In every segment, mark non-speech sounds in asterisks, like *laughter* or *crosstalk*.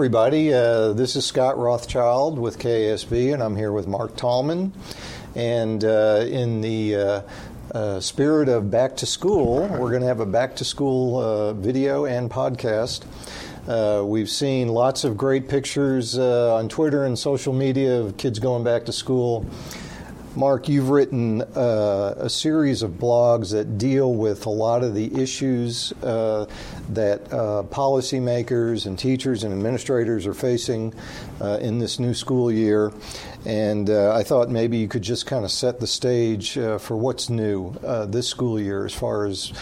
everybody. Uh, this is Scott Rothschild with KASB, and I'm here with Mark Tallman. And uh, in the uh, uh spirit of back to school, we're going to have a back to school uh, video and podcast. Uh, we've seen lots of great pictures on Twitter and social media of kids going back to school. Mark, you've written uh, a series of blogs that deal with a lot of the issues uh, that uh, policymakers and teachers and administrators are facing uh, in this new school year. And uh, I thought maybe you could just kind of set the stage uh, for what's new this school year as far as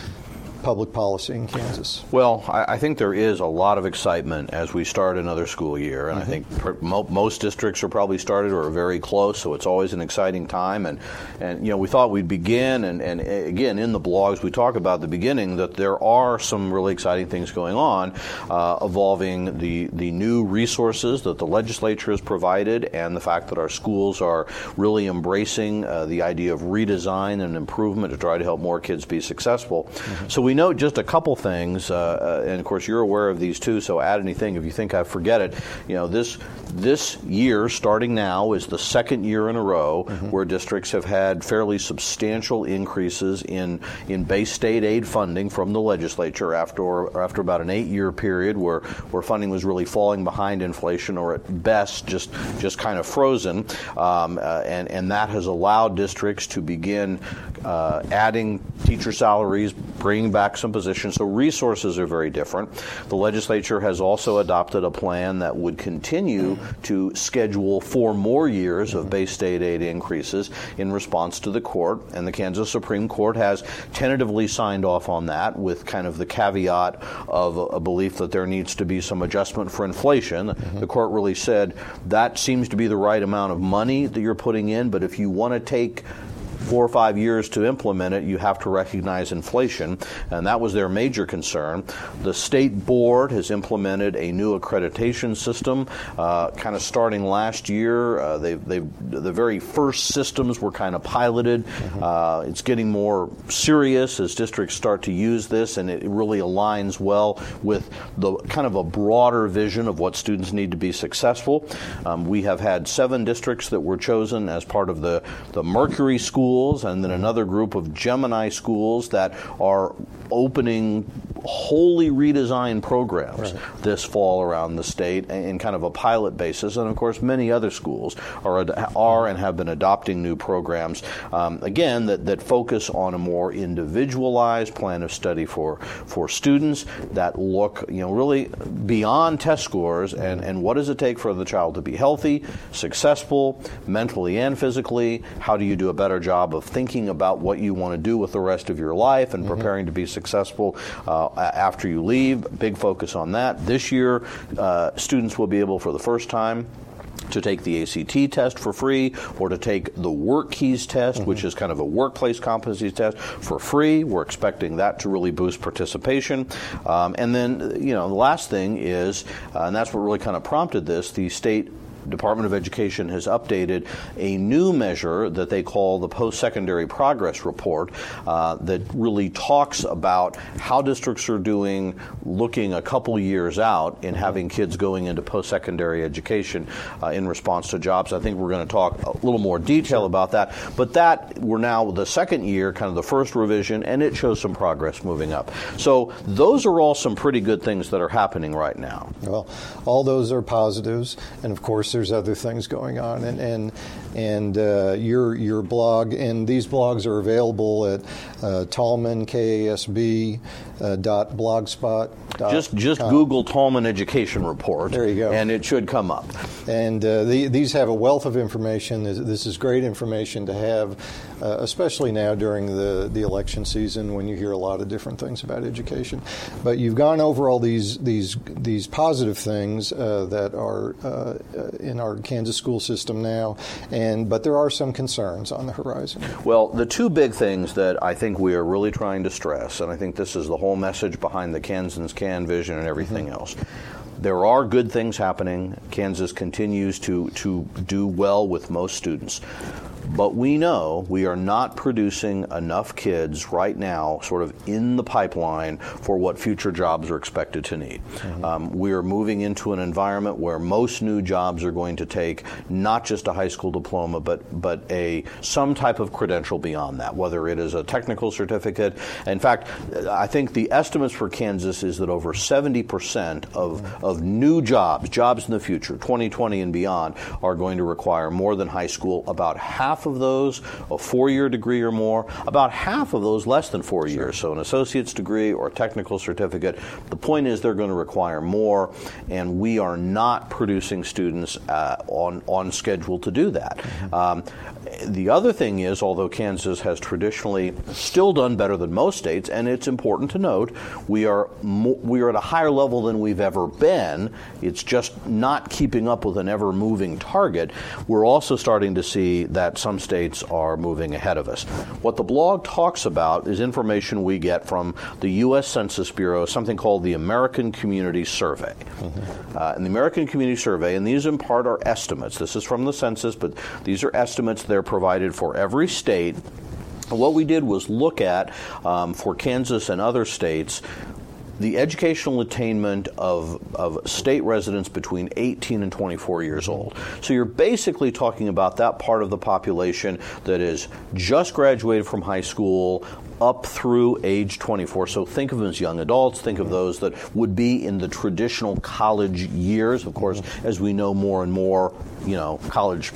public policy in Kansas? Well, I, I, think there is a lot of excitement as we start another school year, and mm-hmm. I think per, mo- most districts are probably started or are very close, so it's always an exciting time. And, and you know, we thought we'd begin, and, and again, in the blogs, we talk about the beginning that there are some really exciting things going on uh, involving the, the new resources that the legislature has provided and the fact that our schools are really embracing uh, the idea of redesign and improvement to try to help more kids be successful. Mm-hmm. So we note just a couple things, uh, uh, and of course you're aware of these too. So add anything if you think I forget it. You know this this year, starting now, is the second year in a row mm-hmm. where districts have had fairly substantial increases in in base state aid funding from the legislature after after about an eight year period where where funding was really falling behind inflation or at best just just kind of frozen, um, uh, and and that has allowed districts to begin uh, adding teacher salaries, bringing back some positions. So resources are very different. The legislature has also adopted a plan that would continue to schedule four more years of base state aid increases in response to the court. And the Kansas Supreme Court has tentatively signed off on that with kind of the caveat of a, a belief that there needs to be some adjustment for inflation. Mm-hmm. The court really said that seems to be the right amount of money that you're putting in, but if you want to take four or five years to implement it, you have to recognize inflation, and that was their major concern. The state board has implemented a new accreditation system, uh, kind of starting last year. Uh, they the very first systems were kind of piloted. Mm-hmm. Uh, it's getting more serious as districts start to use this, and it really aligns well with the kind of a broader vision of what students need to be successful. Um, we have had seven districts that were chosen as part of the, the Mercury School schools and then another group of Gemini schools that are opening wholly redesigned programs right. this fall around the state in kind of a pilot basis. And of course, many other schools are, are and have been adopting new programs, um, again, that, that focus on a more individualized plan of study for, for students that look, you know, really beyond test scores and, and what does it take for the child to be healthy, successful, mentally and physically? How do you do a better job of thinking about what you want to do with the rest of your life and mm-hmm. preparing to be successful uh, after you leave. Big focus on that. This year, uh, students will be able, for the first time, to take the ACT test for free or to take the WorkKeys test, mm-hmm. which is kind of a workplace competency test, for free. We're expecting that to really boost participation. Um, and then, you know, the last thing is, uh, and that's what really kind of prompted this, the state Department of Education has updated a new measure that they call the Post Secondary Progress Report uh, that really talks about how districts are doing looking a couple years out in having kids going into post secondary education uh, in response to jobs. I think we're going to talk a little more detail about that. But that, we're now the second year, kind of the first revision, and it shows some progress moving up. So those are all some pretty good things that are happening right now. Well, all those are positives, and of course, there's other things going on, and and and uh, your your blog and these blogs are available at uh, Tallman KASB uh, dot blogspot. Just just com. Google Tallman Education Report. There you go, and it should come up. And uh, the, these have a wealth of information. This is great information to have, uh, especially now during the the election season when you hear a lot of different things about education. But you've gone over all these these these positive things uh, that are in our Kansas school system now, and but there are some concerns on the horizon. Well, the two big things that I think we are really trying to stress, and I think this is the whole message behind the Kansans Can vision and everything mm-hmm. else. There are good things happening. Kansas continues to, to do well with most students. But we know we are not producing enough kids right now, sort of in the pipeline, for what future jobs are expected to need. Mm-hmm. Um, we are moving into an environment where most new jobs are going to take not just a high school diploma, but but a some type of credential beyond that, whether it is a technical certificate. In fact, I think the estimates for Kansas is that over 70% of, mm-hmm. of new jobs, jobs in the future, 2020 and beyond, are going to require more than high school. About half of those a four-year degree or more. About half of those less than four sure. years, so an associate's degree or a technical certificate. The point is they're going to require more, and we are not producing students uh, on on schedule to do that. Mm-hmm. Um, the other thing is, although Kansas has traditionally still done better than most states, and it's important to note, we are mo- we are at a higher level than we've ever been. It's just not keeping up with an ever moving target. We're also starting to see that some states are moving ahead of us. What the blog talks about is information we get from the U.S. Census Bureau, something called the American Community Survey. Mm-hmm. Uh, and the American Community Survey, and these in part are estimates. This is from the census, but these are estimates. They're provided for every state. What we did was look at, um, for Kansas and other states, the educational attainment of, of state residents between 18 and 24 years old. So you're basically talking about that part of the population that is just graduated from high school, up through age 24. So think of them as young adults. Think of those that would be in the traditional college years. Of course, as we know more and more, you know, college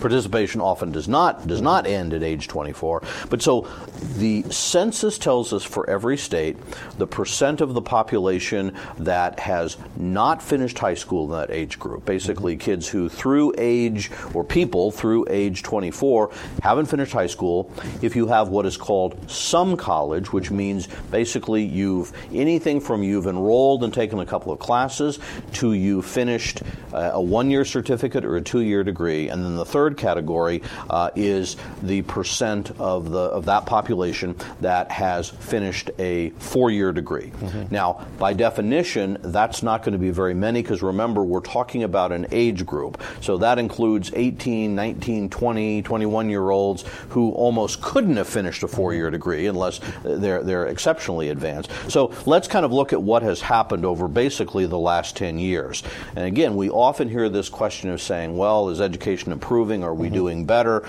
participation often does not does not end at age 24. But so the census tells us for every state the percent of the population that has not finished high school in that age group. Basically, kids who through age or people through age 24 haven't finished high school. If you have what is called some college, which means basically you've anything from you've enrolled and taken a couple of classes to you finished uh, a one-year certificate or a two-year degree, and then the third category uh, is the percent of the of that population that has finished a four-year degree. Mm-hmm. Now, by definition, that's not going to be very many because remember we're talking about an age group. So that includes 18, 19, 20, 21 year olds who almost couldn't have finished a four-year degree unless they're they're exceptionally advanced. So let's kind of look at what has happened over basically the last 10 years. And again, we often hear this question of saying, well, is education improving? Are we mm-hmm. doing better?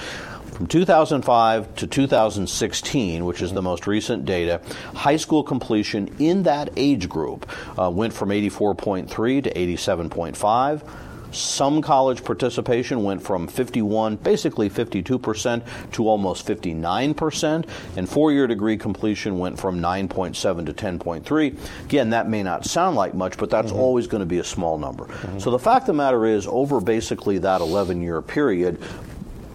From 2005 to 2016, which is the most recent data, high school completion in that age group uh, went from 84.3 to 87.5. Some college participation went from 51, basically 52%, to almost 59%, and four year degree completion went from 9.7 to 10.3. Again, that may not sound like much, but that's mm-hmm. always going to be a small number. Mm-hmm. So the fact of the matter is, over basically that 11 year period,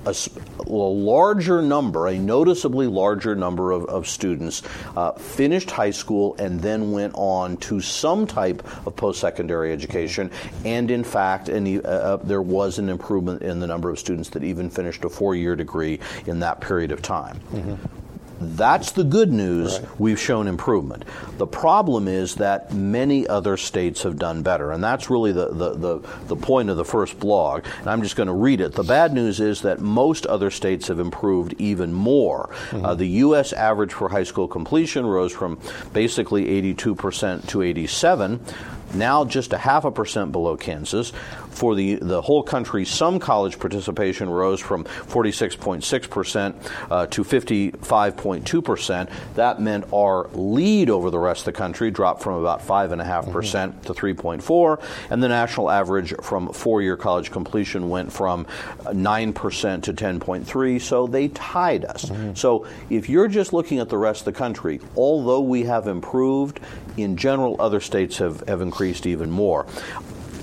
a, a, larger number, a noticeably larger number of, of students uh, finished high school and then went on to some type of post secondary education. And in fact, uh, uh, there was an improvement in the number of students that even finished a four year degree in that period of time. Mm-hmm. That's the good news. Right. We've shown improvement. The problem is that many other states have done better, and that's really the, the, the, the point of the first blog. And I'm just going to read it. The bad news is that most other states have improved even more. Mm-hmm. Uh, the U.S. average for high school completion rose from basically 82% to 87 now just a half a percent below Kansas. For the, the whole country, some college participation rose from 46.6% uh, to 55.2%. That meant our lead over the rest of the country dropped from about 5.5% mm hmm to 3.4 and the national average from four-year college completion went from 9% to 10.3, so they tied us. Mm-hmm. So if you're just looking at the rest of the country, although we have improved, in general, other states have, have increased increased even more.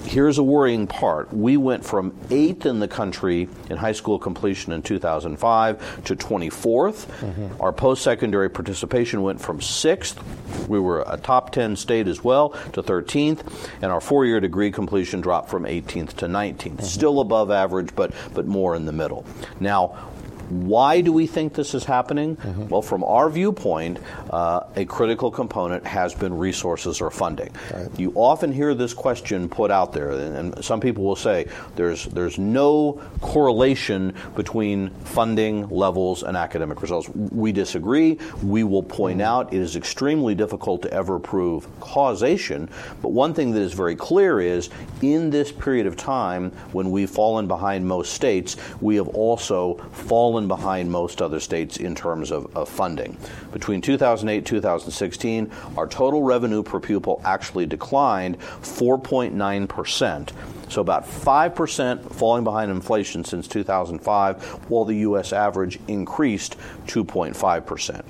Here's a worrying part. We went from eighth in the country in high school completion in 2005 to 24th. Mm-hmm. Our post secondary participation went from sixth, we were a top 10 state as well, to 13th, and our four year degree completion dropped from 18th to 19th. Mm-hmm. Still above average, but, but more in the middle. Now, Why do we think this is happening? Mm-hmm. Well, from our viewpoint, uh, a critical component has been resources or funding. Right. You often hear this question put out there, and some people will say there's there's no correlation between funding levels and academic results. We disagree. We will point mm-hmm. out it is extremely difficult to ever prove causation, but one thing that is very clear is in this period of time when we've fallen behind most states, we have also fallen behind most other states in terms of, of funding. Between 2008 and 2016, our total revenue per pupil actually declined 4.9%. So about 5% falling behind inflation since 2005, while the U.S. average increased 2.5%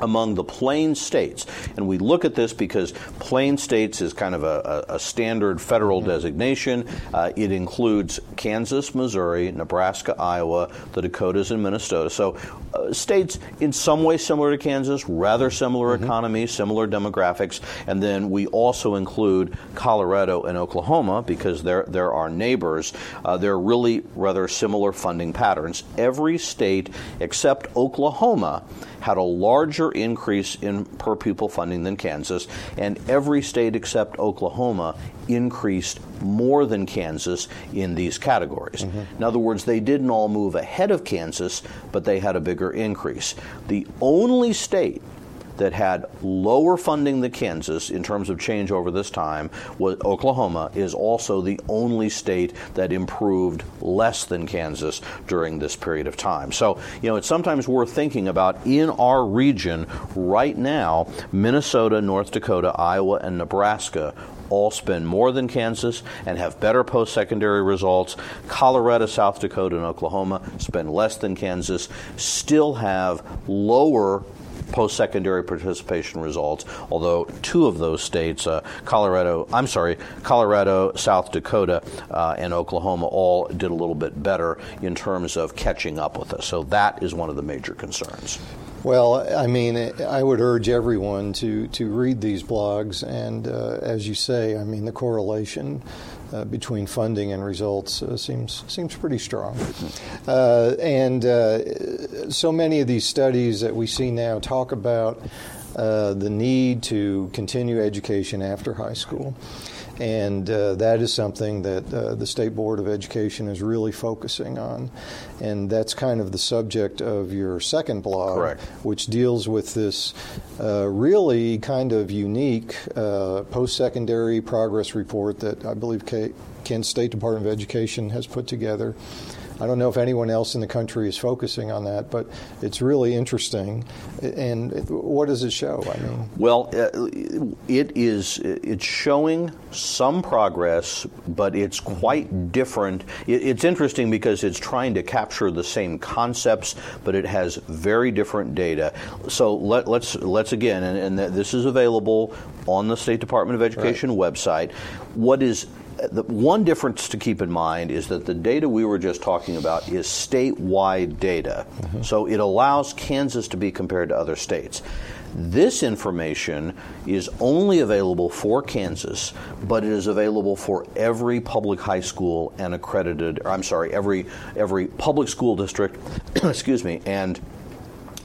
among the plain states. And we look at this because plain states is kind of a, a, a standard federal designation. Uh, it includes Kansas, Missouri, Nebraska, Iowa, the Dakotas, and Minnesota. So uh, states in some way similar to Kansas, rather similar mm-hmm. economies, similar demographics. And then we also include Colorado and Oklahoma because they're, they're our neighbors. Uh, they're really rather similar funding patterns. Every state except Oklahoma had a larger increase in per pupil funding than Kansas, and every state except Oklahoma increased more than Kansas in these categories. Mm-hmm. In other words, they didn't all move ahead of Kansas, but they had a bigger increase. The only state that had lower funding than Kansas in terms of change over this time was Oklahoma is also the only state that improved less than Kansas during this period of time. So, you know, it's sometimes worth thinking about in our region right now, Minnesota, North Dakota, Iowa, and Nebraska all spend more than Kansas and have better post secondary results. Colorado, South Dakota, and Oklahoma spend less than Kansas, still have lower post-secondary participation results. Although two of those states, uh, Colorado, I'm sorry, Colorado, South Dakota, uh, and Oklahoma, all did a little bit better in terms of catching up with us. So that is one of the major concerns. Well, I mean, I would urge everyone to, to read these blogs, and uh, as you say, I mean, the correlation uh, between funding and results uh, seems seems pretty strong. Uh, and uh, so many of these studies that we see now talk about uh, the need to continue education after high school. And uh, that is something that uh, the State Board of Education is really focusing on. And that's kind of the subject of your second blog, Correct. which deals with this uh, really kind of unique uh, post secondary progress report that I believe K- Kent State Department of Education has put together. I don't know if anyone else in the country is focusing on that, but it's really interesting. And what does it show? I mean, well, uh, it is it's showing some progress, but it's quite different. it's interesting because it's trying to capture the same concepts, but it has very different data. So let, us let's, let's again, and, and this is available on the State Department of Education right. website. What is the one difference to keep in mind is that the data we were just talking about is statewide data. Mm-hmm. So it allows Kansas to be compared to other states. This information is only available for Kansas, but it is available for every public high school and accredited, I'm sorry, every every public school district, *clears throat* excuse me, and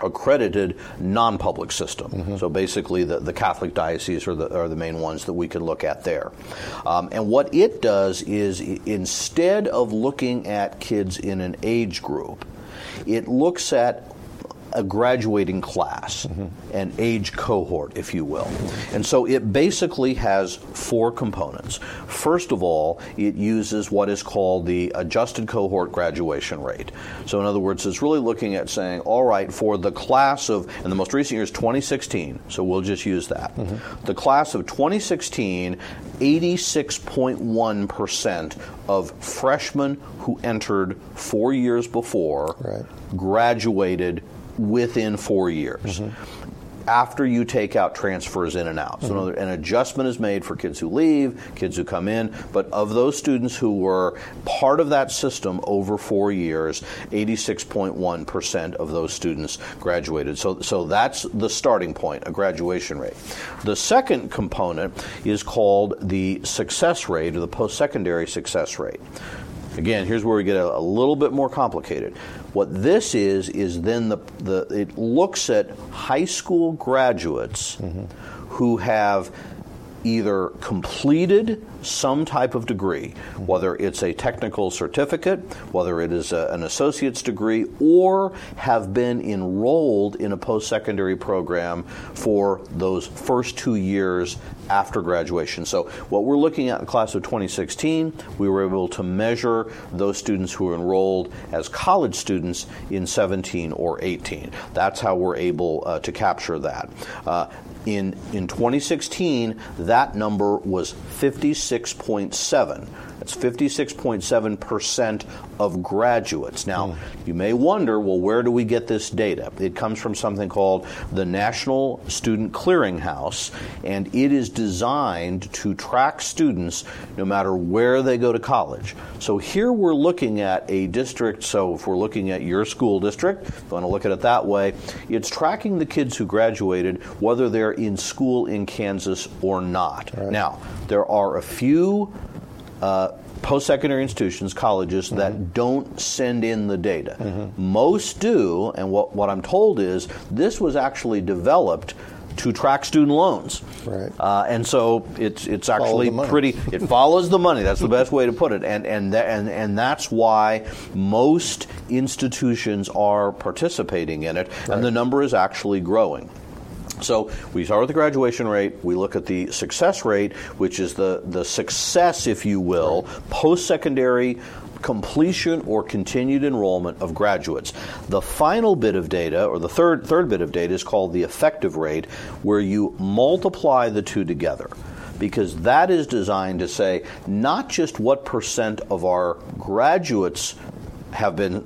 accredited non-public system. Mm-hmm. So basically, the, the Catholic dioceses are the, are the main ones that we can look at there. Um, and what it does is instead of looking at kids in an age group, it looks at a graduating class, mm-hmm. an age cohort, if you will. And so it basically has four components. First of all, it uses what is called the adjusted cohort graduation rate. So, in other words, it's really looking at saying, all right, for the class of, and the most recent year is 2016, so we'll just use that. Mm-hmm. The class of 2016, 86.1% of freshmen who entered four years before right. graduated within four years. Mm-hmm. After you take out transfers in and out. So, mm-hmm. another, an adjustment is made for kids who leave, kids who come in, but of those students who were part of that system over four years, 86.1% of those students graduated. So, so that's the starting point, a graduation rate. The second component is called the success rate or the post secondary success rate. Again, here's where we get a, a little bit more complicated. What this is is then the, the it looks at high school graduates mm-hmm. who have either completed some type of degree, whether it's a technical certificate, whether it is a, an associate's degree, or have been enrolled in a post secondary program for those first two years after graduation. So, what we're looking at in class of 2016, we were able to measure those students who were enrolled as college students in 17 or 18. That's how we're able uh, to capture that. Uh, in, in 2016, that number was 56.7. That's 56.7% of graduates. Now, mm. you may wonder, well, where do we get this data? It comes from something called the National Student Clearinghouse, and it is designed to track students no matter where they go to college. So here we're looking at a district, so if we're looking at your school district, if you want to look at it that way, it's tracking the kids who graduated, whether they're in school in Kansas or not. Right. Now, there are a few uh, post secondary institutions, colleges, mm-hmm. that don't send in the data. Mm-hmm. Most do, and what, what I'm told is this was actually developed to track student loans. Right. Uh, and so it's it's actually pretty. It follows the money. That's the *laughs* best way to put it. And and th- and and that's why most institutions are participating in it, right. and the number is actually growing. So we start with the graduation rate. We look at the success rate, which is the, the success, if you will, post secondary completion or continued enrollment of graduates. The final bit of data, or the third, third bit of data, is called the effective rate, where you multiply the two together because that is designed to say not just what percent of our graduates have been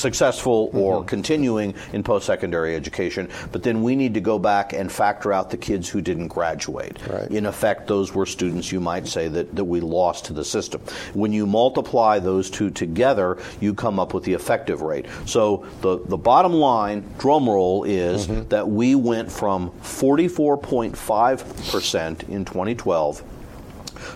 successful or mm-hmm. continuing in post secondary education, but then we need to go back and factor out the kids who didn't graduate. Right. In effect, those were students you might say that, that we lost to the system. When you multiply those two together, you come up with the effective rate. So the, the bottom line, drum roll, is mm-hmm. that we went from 44.5% in 2012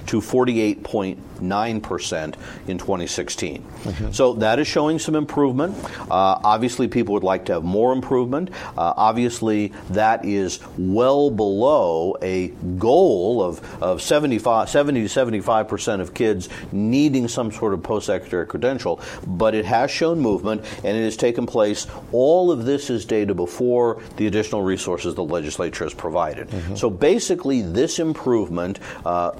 to 48.9% in 2016. Mm-hmm. So that is showing some improvement. Uh, obviously, people would like to have more improvement. Uh, obviously, that is well below a goal of, of 75, 70 to 75% of kids needing some sort of post secondary credential, but it has shown movement and it has taken place. All of this is data before the additional resources the legislature has provided. Mm-hmm. So basically, this improvement uh,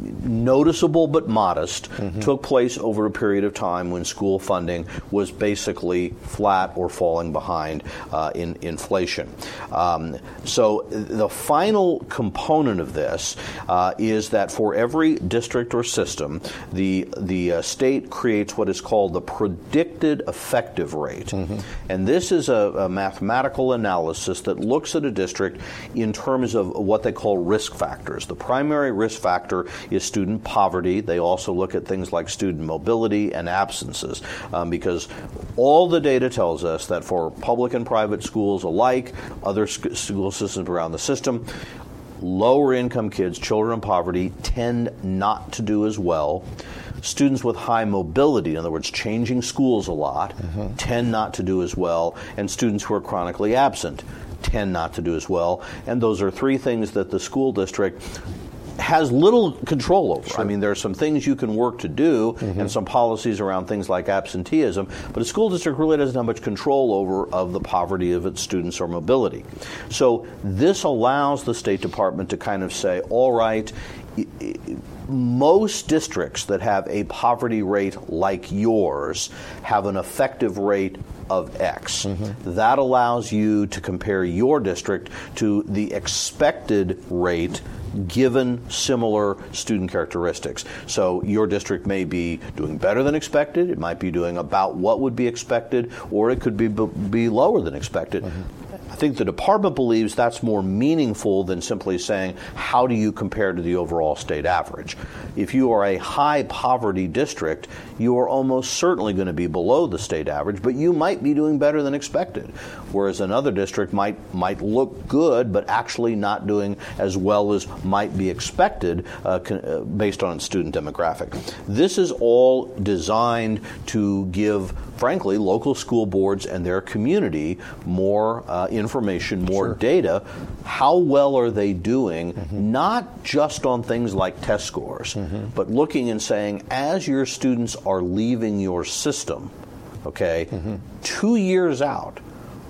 noticeable but modest, mm-hmm. took place over a period of time when school funding was basically flat or falling behind uh, in inflation. Um, so the final component of this uh, is that for every district or system, the the uh, state creates what is called the predicted effective rate, mm-hmm. and this is a, a mathematical analysis that looks at a district in terms of what they call risk factors. The primary risk factor is student poverty. They also look at things like student mobility and absences um, because all the data tells us that for public and private schools alike, other sc- school systems around the system, lower income kids, children in poverty, tend not to do as well. Students with high mobility, in other words, changing schools a lot, mm-hmm. tend not to do as well. And students who are chronically absent tend not to do as well. And those are three things that the school district has little control over. Sure. I mean, there are some things you can work to do mm-hmm. and some policies around things like absenteeism, but a school district really doesn't have much control over of the poverty of its students or mobility. So this allows the State Department to kind of say, all right, most districts that have a poverty rate like yours have an effective rate of X. Mm-hmm. That allows you to compare your district to the expected rate given similar student characteristics. So your district may be doing better than expected, it might be doing about what would be expected, or it could be, be lower than expected. Mm-hmm I think the department believes that's more meaningful than simply saying, how do you compare to the overall state average? If you are a high poverty district, you are almost certainly going to be below the state average, but you might be doing better than expected. Whereas another district might, might look good, but actually not doing as well as might be expected uh, uh based on its student demographic. This is all designed to give frankly, local school boards and their community more uh, information, more sure. data. How well are they doing, mm-hmm. not just on things like test scores, mm-hmm. but looking and saying, as your students are leaving your system, okay, mm-hmm. two years out,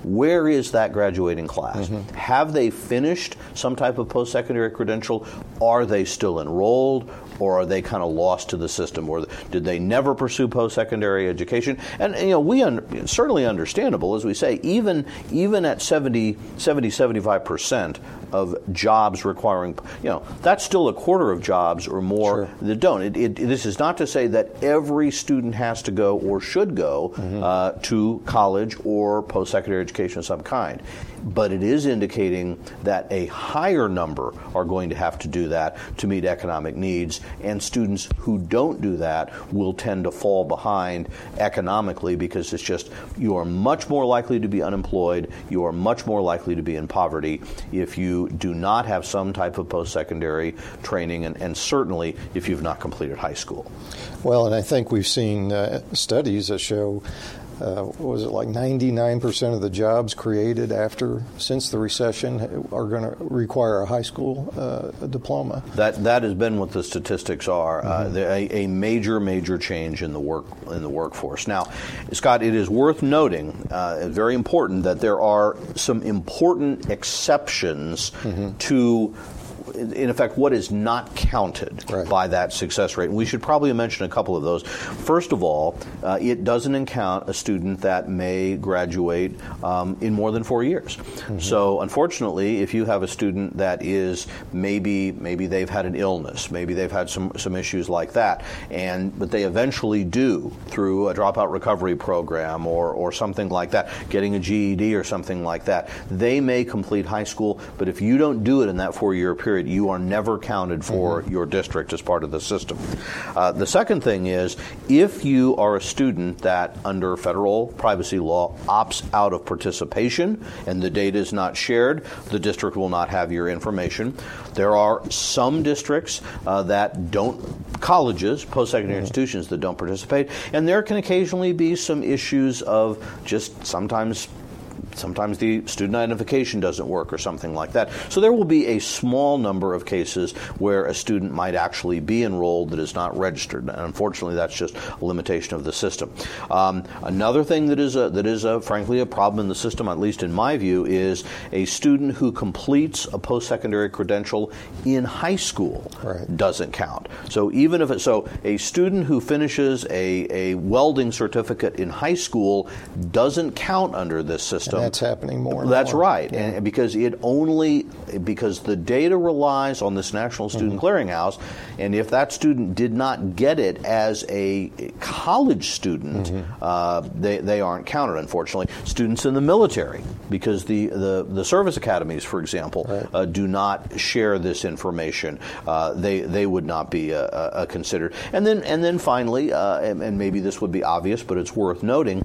where is that graduating class? Mm-hmm. Have they finished some type of post secondary credential? Are they still enrolled? Or are they kind of lost to the system? Or did they never pursue post-secondary education? And, you know, we un- certainly understandable, as we say, even even at 70, 70 75 percent of jobs requiring, you know, that's still a quarter of jobs or more sure. that don't. It, it, this is not to say that every student has to go or should go mm-hmm. uh, to college or post-secondary education of some kind but it is indicating that a higher number are going to have to do that to meet economic needs, and students who don't do that will tend to fall behind economically because it's just you are much more likely to be unemployed, you are much more likely to be in poverty if you do not have some type of post secondary training, and, and, certainly if you've not completed high school. Well, and I think we've seen uh, studies that show uh, was it like 99% of the jobs created after since the recession are going to require a high school uh, diploma. That that has been what the statistics are. Uh, mm-hmm. Uh, a, a, major major change in the work in the workforce. Now, Scott, it is worth noting, uh, very important that there are some important exceptions mm-hmm. to in effect, what is not counted right. by that success rate. And we should probably mention a couple of those. First of all, uh, it doesn't count a student that may graduate um, in more than four years. Mm-hmm. So, unfortunately, if you have a student that is maybe maybe they've had an illness, maybe they've had some some issues like that, and but they eventually do through a dropout recovery program or or something like that, getting a GED or something like that, they may complete high school. But if you don't do it in that four year period, you are never counted for mm-hmm. your district as part of the system. Uh, the second thing is if you are a student that, under federal privacy law, opts out of participation and the data is not shared, the district will not have your information. There are some districts uh, that don't, colleges, post secondary mm-hmm. institutions that don't participate, and there can occasionally be some issues of just sometimes sometimes the student identification doesn't work or something like that. So there will be a small number of cases where a student might actually be enrolled that is not registered. And unfortunately, that's just a limitation of the system. Um, another thing that is a, that is a, frankly a problem in the system, at least in my view, is a student who completes a post-secondary credential in high school right. doesn't count. So even if it, so a student who finishes a, a welding certificate in high school doesn't count under this system that's happening more. that's more. right, yeah. and because it only because the data relies on this National Student mm-hmm. Clearinghouse, and if that student did not get it as a college student, mm-hmm. uh, they they aren't counted. Unfortunately, students in the military, because the the, the service academies, for example, right. uh, do not share this information. Uh, they they would not be uh, uh, considered. And then and then finally, uh, and, and maybe this would be obvious, but it's worth noting,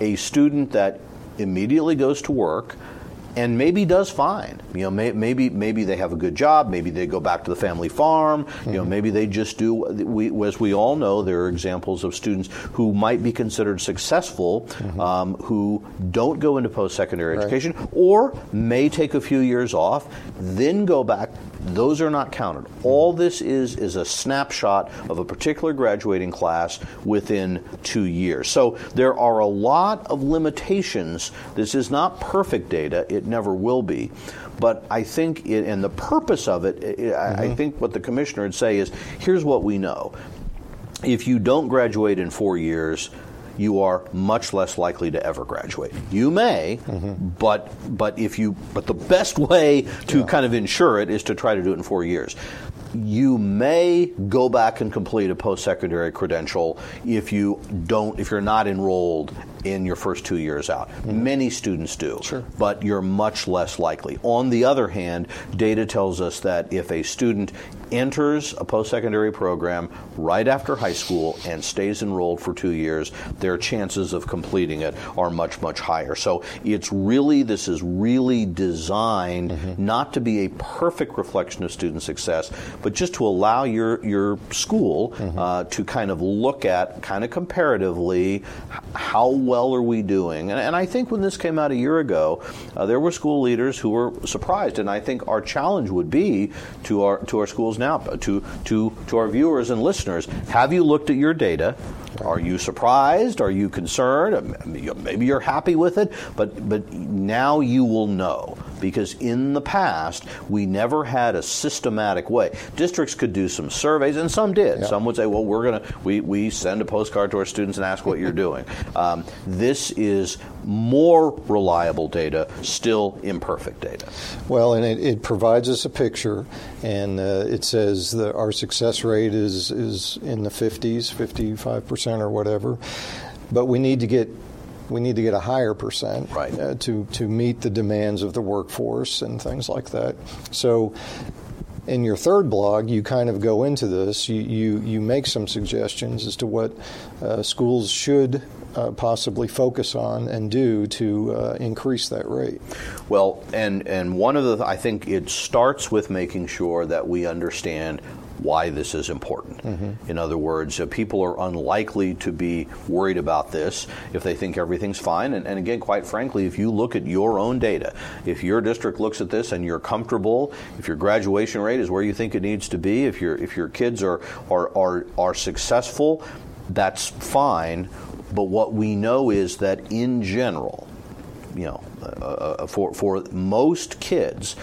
a student that immediately goes to work and maybe does fine. You know, may, maybe maybe they have a good job. Maybe they go back to the family farm. Mm-hmm. You know, mm-hmm. maybe they just do. We, as we all know, there are examples of students who might be considered successful, mm-hmm. um, who don't go into post-secondary right. education, or may take a few years off, then go back those are not counted. All this is is a snapshot of a particular graduating class within two years. So there are a lot of limitations. This is not perfect data. It never will be. But I think, it, and the purpose of it, it mm-hmm. I think what the commissioner would say is here's what we know. If you don't graduate in four years, you are much less likely to ever graduate. You may, mm-hmm. but but if you but the best way to yeah. kind of ensure it is to try to do it in four years. you may go back and complete a post-secondary credential if you don't if you're not enrolled in your first two years out. Mm-hmm. Many students do, sure. but you're much less likely. On the other hand, data tells us that if a student enters a post secondary program right after high school and stays enrolled for two years, their chances of completing it are much, much higher. So it's really, this is really designed mm-hmm. not to be a perfect reflection of student success, but just to allow your, your school mm-hmm. uh, to kind of look at, kind of comparatively, how well are we doing? And, and I think when this came out a year ago, uh, there were school leaders who were surprised, and I think our challenge would be to our to our schools now, to to to our viewers and listeners. Have you looked at your data? Are you surprised? Are you concerned? Maybe you're happy with it, but but now you will know because in the past we never had a systematic way. Districts could do some surveys, and some did. Yeah. Some would say, "Well, we're gonna we we send a postcard to our students and ask what you're doing." *laughs* Um, this is more reliable data, still imperfect data. Well, and it, it provides us a picture, and uh, it says that our success rate is is in the 50s, 55 percent or whatever. But we need to get we need to get a higher percent right. uh, to to meet the demands of the workforce and things like that. So. In your third blog, you kind of go into this. You, you, you make some suggestions as to what uh, schools should uh, possibly focus on and do to uh, increase that rate? Well, and and one of the I think it starts with making sure that we understand why this is important. Mm-hmm. In other words, uh, people are unlikely to be worried about this if they think everything's fine. And, and, again, quite frankly, if you look at your own data, if your district looks at this and you're comfortable, if your graduation rate is where you think it needs to be, if your if your kids are are are, are successful, that's fine. But what we know is that in general, you know, uh, uh for for most kids,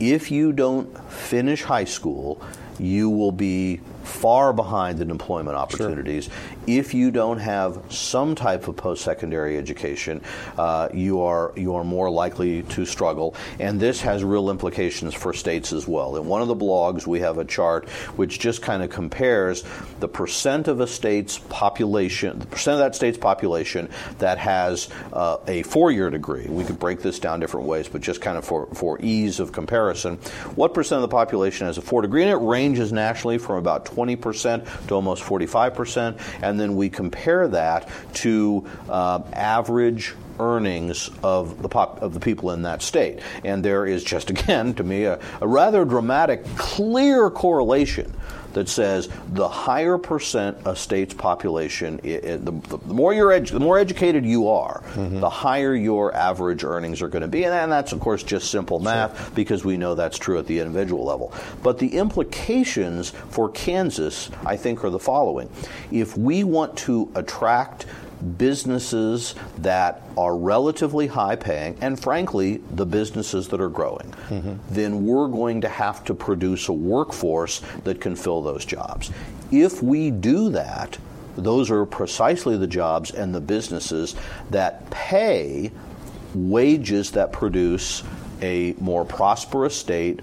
if you don't finish high school, you will be far behind in employment opportunities. Sure. If you don't have some type of post-secondary education, uh, you are you are more likely to struggle. And this has real implications for states as well. In one of the blogs, we have a chart which just kind of compares the percent of a state's population, the percent of that state's population that has uh, a four-year degree. We could break this down different ways, but just kind of for for ease of comparison, what percent of the population has a four degree? And it ranges nationally from about 20% to almost 45%. And then we compare that to uh, average earnings of the pop, of the people in that state. And there is just *laughs* again to me a, a rather dramatic clear correlation that says the higher percent a state's population, it, it, the, the, more you're edu- the more educated you are, mm-hmm. the higher your average earnings are going to be, and, and, that's of course just simple math sure. because we know that's true at the individual level. But the implications for Kansas, I think, are the following: if we want to attract businesses that are relatively high paying, and frankly, the businesses that are growing, mm-hmm. then we're going to have to produce a workforce that can fill those jobs. If we do that, those are precisely the jobs and the businesses that pay wages that produce a more prosperous state,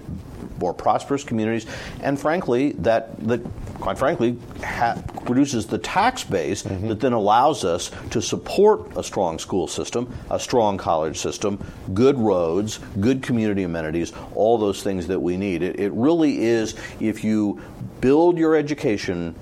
more prosperous communities, and frankly, that, that quite frankly, ha- produces the tax base mm-hmm. that then allows us to support a strong school system, a strong college system, good roads, good community amenities, all those things that we need. It, it really is, if you build your education,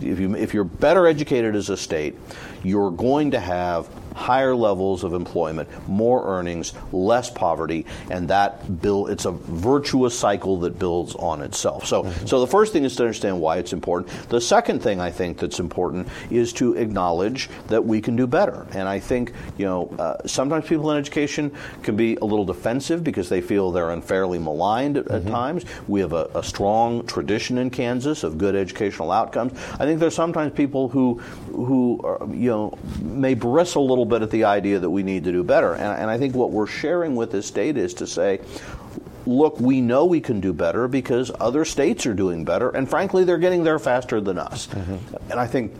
if, you, if you're better educated as a state, you're going to have higher levels of employment, more earnings, less poverty, and that build it's a virtuous cycle that builds on itself. So mm-hmm. so the first thing is to understand why it's important. The second thing I think that's important is to acknowledge that we can do better. And I think, you know, uh, sometimes people in education can be a little defensive because they feel they're unfairly maligned at, mm-hmm. at times. We have a, a strong tradition in Kansas of good educational outcomes. I think there's sometimes people who who are, you know may bristle a little little bit at the idea that we need to do better. And, and I think what we're sharing with this state is to say, look, we know we can do better because other states are doing better, and frankly, they're getting there faster than us. Mm-hmm. And I think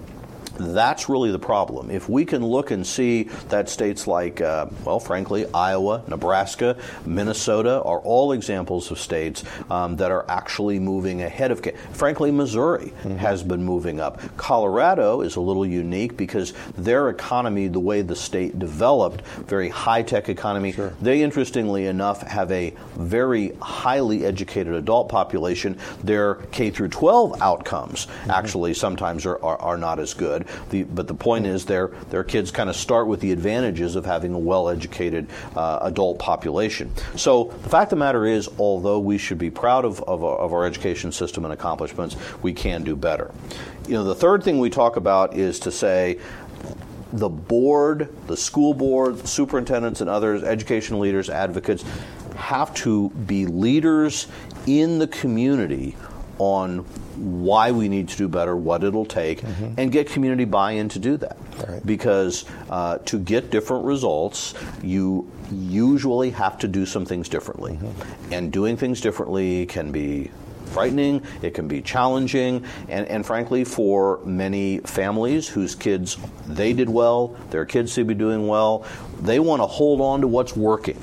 That's really the problem. If we can look and see that states like, uh, well, frankly, Iowa, Nebraska, Minnesota are all examples of states um, that are actually moving ahead of. Frankly, Missouri mm-hmm. has been moving up. Colorado is a little unique because their economy, the way the state developed, very high tech economy, sure. they interestingly enough have a very highly educated adult population. Their K through 12 outcomes mm-hmm. actually sometimes are, are, are not as good. The, but the point is, their their kids kind of start with the advantages of having a well-educated uh, adult population. So the fact of the matter is, although we should be proud of, of, of our education system and accomplishments, we can do better. You know, the third thing we talk about is to say the board, the school board, superintendents, and others, education leaders, advocates, have to be leaders in the community on why we need to do better, what it'll take, mm-hmm. and get community buy-in to do that. Right. Because uh, to get different results, you usually have to do some things differently, mm-hmm. and doing things differently can be frightening, it can be challenging, and, and frankly, for many families whose kids they did well, their kids seem to be doing well, they want to hold on to what's working.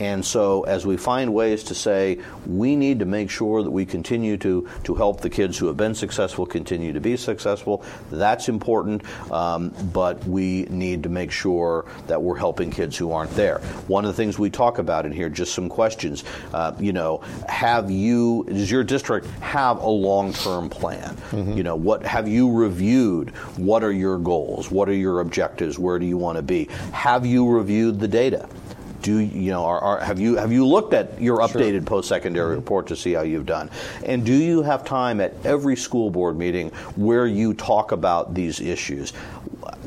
And so, as we find ways to say, we need to make sure that we continue to, to help the kids who have been successful continue to be successful, that's important, um, but we need to make sure that we're helping kids who aren't there. One of the things we talk about in here, just some questions, uh, you know, have you, does your district have a long term plan? Mm-hmm. You know, what have you reviewed? What are your goals? What are your objectives? Where do you want to be? Have you reviewed the data? Do you know are, are, have you have you looked at your updated sure. post-secondary mm-hmm. report to see how you've done and do you have time at every school board meeting where you talk about these issues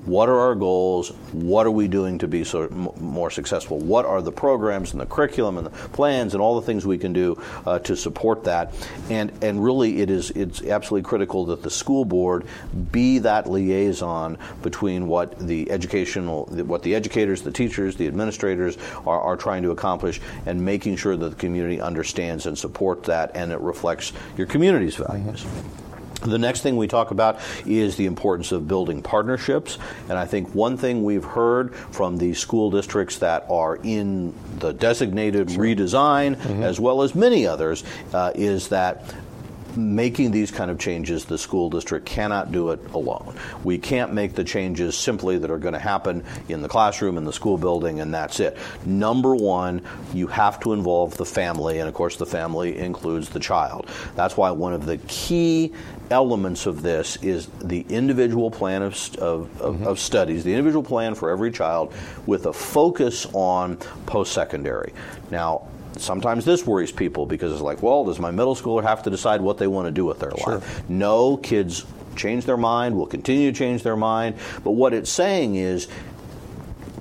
what are our goals? What are we doing to be so m- more successful? What are the programs and the curriculum and the plans and all the things we can do uh, to support that? And and really, it is it's absolutely critical that the school board be that liaison between what the educational, what the educators, the teachers, the administrators are, are trying to accomplish, and making sure that the community understands and supports that, and it reflects your community's values. Mm-hmm. The next thing we talk about is the importance of building partnerships. And I think one thing we've heard from the school districts that are in the designated sure. redesign, mm-hmm. as well as many others, uh, is that making these kind of changes, the school district cannot do it alone. We can't make the changes simply that are going to happen in the classroom, in the school building, and that's it. Number one, you have to involve the family, and of course, the family includes the child. That's why one of the key elements of this is the individual plan of, of, of, mm-hmm. of, studies, the individual plan for every child with a focus on post secondary. Now, sometimes this worries people because it's like, well, does my middle schooler have to decide what they want to do with their sure. life? No, kids change their mind, will continue to change their mind. But what it's saying is,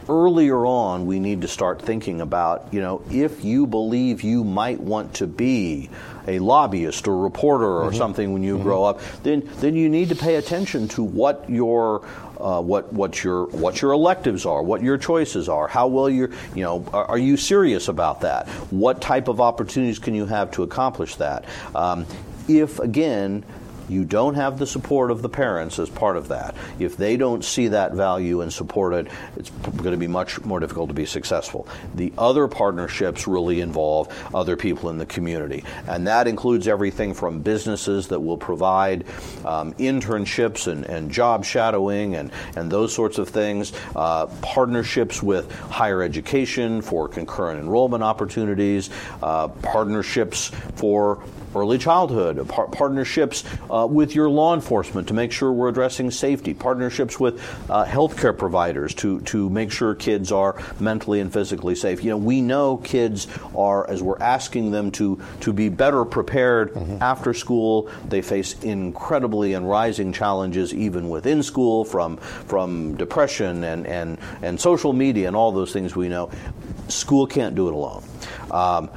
earlier on, we need to start thinking about, you know, if you believe you might want to be a lobbyist or reporter or mm-hmm. something when you mm-hmm. grow up, then then you need to pay attention to what your uh, what what your what your electives are, what your choices are, how well you're you know are, are you serious about that? What type of opportunities can you have to accomplish that? Um, if again you don't have the support of the parents as part of that. If they don't see that value and support it, it's going to be much more difficult to be successful. The other partnerships really involve other people in the community, and that includes everything from businesses that will provide um, internships and, and, job shadowing and, and those sorts of things, uh, partnerships with higher education for concurrent enrollment opportunities, uh, partnerships for early childhood, par- partnerships uh, with your law enforcement to make sure we're addressing safety, partnerships with uh, healthcare providers to, to make sure kids are mentally and physically safe. You know, we know kids are, as we're asking them to, to be better prepared mm-hmm. after school, they face incredibly and rising challenges even within school from, from depression and, and, and social media and all those things we know. School can't do it alone. Um,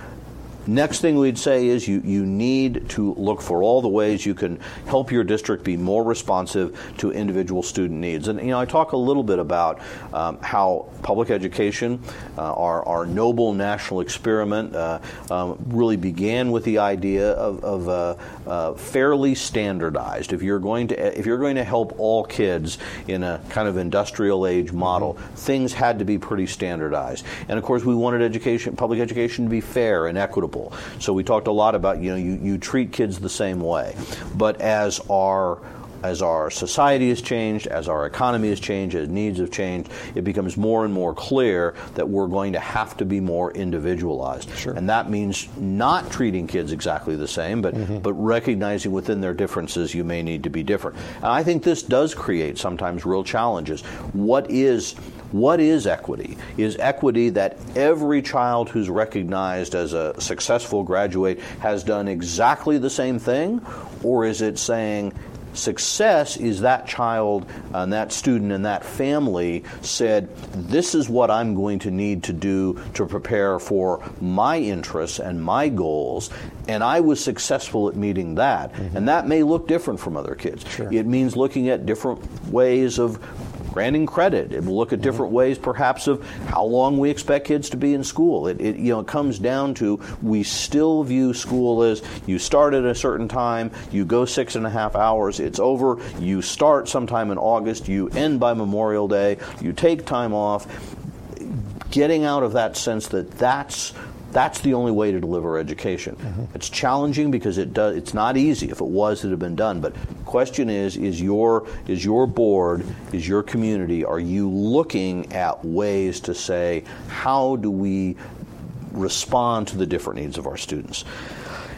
Next thing we'd say is you, you need to look for all the ways you can help your district be more responsive to individual student needs. And, you know, I talk a little bit about um, how public education, uh, our, our noble national experiment, uh, um, really began with the idea of, of uh, uh fairly standardized. If you're going to if you're going to help all kids in a kind of industrial age model, mm-hmm. things had to be pretty standardized. And of course, we wanted education, public education, to be fair and equitable people. So we talked a lot about you know you, you treat kids the same way, but as our as our society has changed, as our economy has changed, as needs have changed, it becomes more and more clear that we're going to have to be more individualized. Sure. And that means not treating kids exactly the same, but, mm-hmm. but recognizing within their differences you may need to be different. And I think this does create sometimes real challenges. What is what is equity? Is equity that every child who's recognized as a successful graduate has done exactly the same thing? Or is it saying success is that child and that student and that family said, This is what I'm going to need to do to prepare for my interests and my goals. And I was successful at meeting that. Mm-hmm. And that may look different from other kids. Sure. It means looking at different ways of granting credit. It will look at different ways, perhaps, of how long we expect kids to be in school. It, it, you know, it comes down to we still view school as you start at a certain time, you go six and a half hours, it's over, you start sometime in August, you end by Memorial Day, you take time off. Getting out of that sense that that's that's the only way to deliver education. Mm-hmm. It's challenging because it does. It's not easy. If it was, it'd have been done. But question is: is your is your board, is your community, are you looking at ways to say how do we respond to the different needs of our students?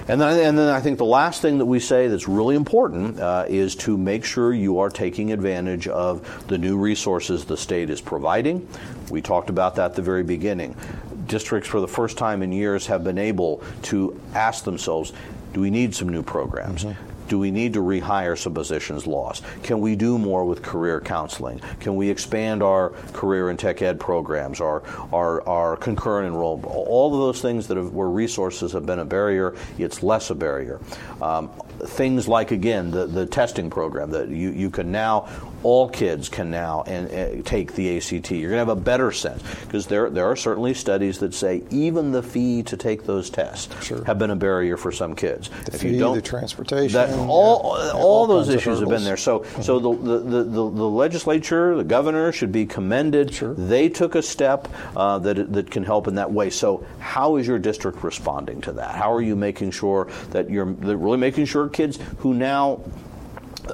And then, and then I think the last thing that we say that's really important uh, is to make sure you are taking advantage of the new resources the state is providing. We talked about that at the very beginning districts for the first time in years have been able to ask themselves, do we need some new programs? Mm-hmm. Do we need to rehire some positions lost? Can we do more with career counseling? Can we expand our career and tech ed programs, our, our, our concurrent enrollment? All of those things that have, where resources have been a barrier, it's less a barrier. Um, things like, again, the, the testing program that you, you can now all kids can now and, uh, take the ACT. You're going to have a better sense because there there are certainly studies that say even the fee to take those tests sure. have been a barrier for some kids. The if fee, you don't, the transportation, that, all yeah, all, all those issues have been there. So mm-hmm. so the, the, the, the, legislature, the governor should be commended. Sure. They took a step uh, that that can help in that way. So how is your district responding to that? How are you making sure that you're really making sure kids who now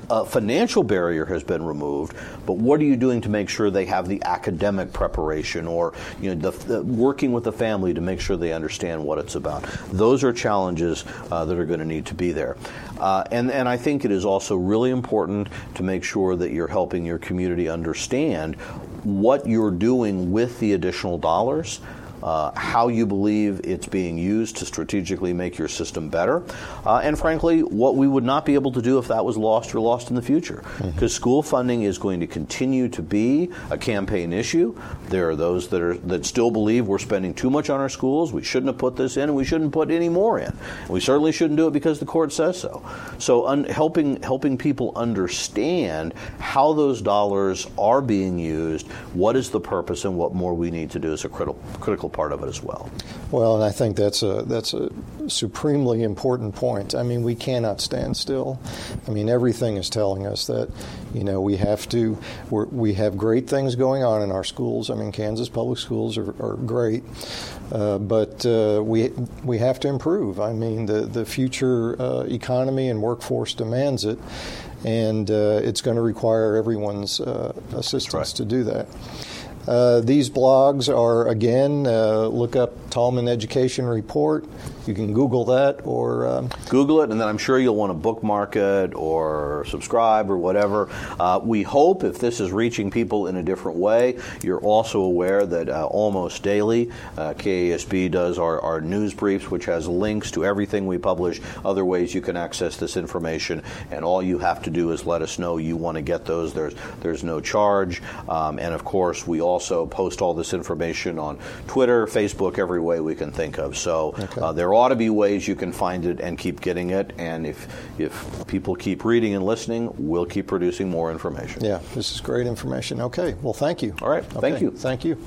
a financial barrier has been removed, but what are you doing to make sure they have the academic preparation or you know the, the, working with the family to make sure they understand what it's about? Those are challenges uh, that are going to need to be there. Uh, and, and I think it is also really important to make sure that you're helping your community understand what you're doing with the additional dollars uh, how you believe it's being used to strategically make your system better, uh, and frankly, what we would not be able to do if that was lost or lost in the future. Because mm-hmm. school funding is going to continue to be a campaign issue. There are those that are that still believe we're spending too much on our schools. We shouldn't have put this in, and we shouldn't put any more in. We certainly shouldn't do it because the court says so. So, un- helping helping people understand how those dollars are being used, what is the purpose, and what more we need to do is a critical critical part of it as well. Well, and I think that's a that's a supremely important point. I mean, we cannot stand still. I mean, everything is telling us that you know we have to we have great things going on in our schools. I mean, Kansas public schools are, are great, uh, but uh, we we have to improve. I mean, the the future uh, economy and workforce demands it and uh, it's going to require everyone's uh, assistance right. to do that. Uh, these blogs are, again, uh, look up Tallman Education Report. You can Google that or. Um, Google it, and then I'm sure you'll want to bookmark it or subscribe or whatever. Uh, we hope if this is reaching people in a different way, you're also aware that uh, almost daily uh, KASB does our, our news briefs, which has links to everything we publish, other ways you can access this information, and all you have to do is let us know you want to get those. There's, there's no charge. Um, and of course, we also post all this information on Twitter, Facebook, everywhere way we can think of. So okay. uh, there ought to be ways you can find it and keep getting it. And if if people keep reading and listening, we'll keep producing more information. Yeah, this is great information. Okay, well, thank you. All right, okay. thank you. Thank you.